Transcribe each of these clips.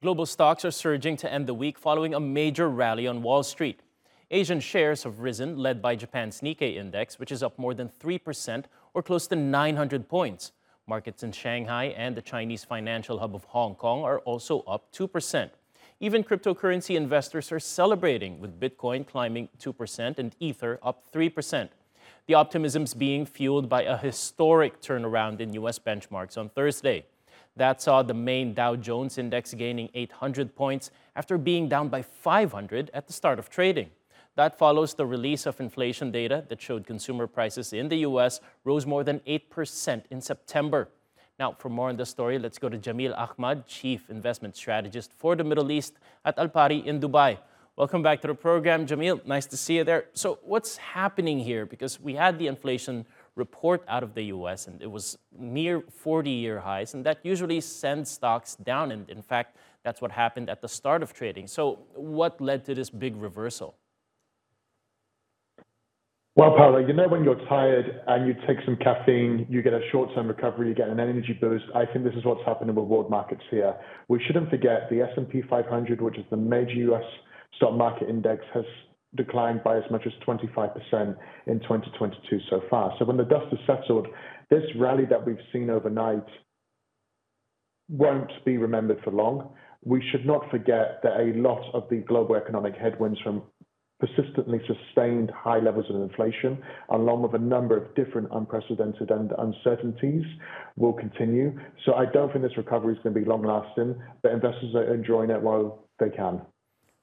Global stocks are surging to end the week following a major rally on Wall Street. Asian shares have risen, led by Japan's Nikkei index, which is up more than 3% or close to 900 points. Markets in Shanghai and the Chinese financial hub of Hong Kong are also up 2%. Even cryptocurrency investors are celebrating, with Bitcoin climbing 2% and Ether up 3%. The optimism is being fueled by a historic turnaround in U.S. benchmarks on Thursday. That saw the main Dow Jones index gaining 800 points after being down by 500 at the start of trading. That follows the release of inflation data that showed consumer prices in the U.S. rose more than 8% in September. Now, for more on the story, let's go to Jamil Ahmad, Chief Investment Strategist for the Middle East at Alpari in Dubai. Welcome back to the program, Jamil. Nice to see you there. So, what's happening here? Because we had the inflation report out of the US and it was near 40 year highs, and that usually sends stocks down. And in fact, that's what happened at the start of trading. So, what led to this big reversal? Well, Paolo, you know when you're tired and you take some caffeine, you get a short-term recovery, you get an energy boost. I think this is what's happening with world markets here. We shouldn't forget the S&P 500, which is the major U.S. stock market index, has declined by as much as 25% in 2022 so far. So when the dust has settled, this rally that we've seen overnight won't be remembered for long. We should not forget that a lot of the global economic headwinds from persistently sustained high levels of inflation, along with a number of different unprecedented and uncertainties, will continue. So I don't think this recovery is going to be long lasting, but investors are enjoying it while they can.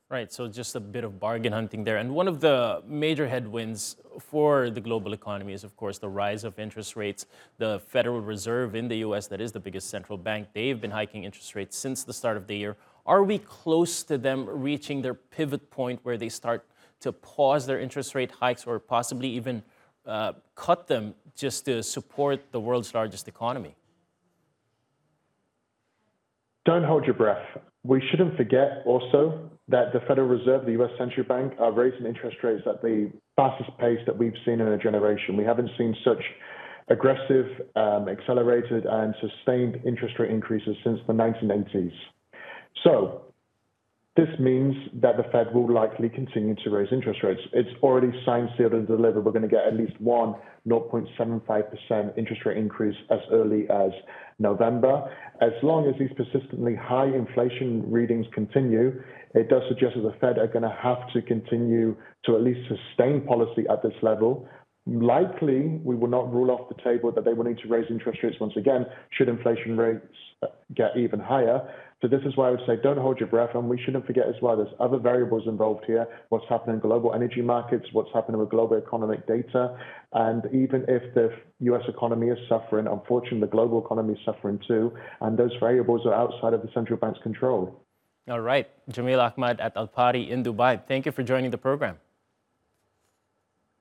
Right, so just a bit of bargain hunting there. And one of the major headwinds for the global economy is, of course, the rise of interest rates. The Federal Reserve in the US, that is the biggest central bank, they've been hiking interest rates since the start of the year. Are we close to them reaching their pivot point where they start to pause their interest rate hikes or possibly even uh, cut them just to support the world's largest economy? Don't hold your breath. We shouldn't forget also that the Federal Reserve, the US Central Bank, are raising interest rates at the fastest pace that we've seen in a generation. We haven't seen such aggressive, um, accelerated, and sustained interest rate increases since the 1980s. So, this means that the Fed will likely continue to raise interest rates. It's already signed, sealed, and delivered. We're going to get at least one 0.75% interest rate increase as early as November. As long as these persistently high inflation readings continue, it does suggest that the Fed are going to have to continue to at least sustain policy at this level. Likely, we will not rule off the table that they will need to raise interest rates once again should inflation rates get even higher. So this is why I would say don't hold your breath, and we shouldn't forget as well. There's other variables involved here. What's happening in global energy markets? What's happening with global economic data? And even if the U.S. economy is suffering, unfortunately, the global economy is suffering too. And those variables are outside of the central bank's control. All right, Jamil Ahmad at Alpari in Dubai. Thank you for joining the program.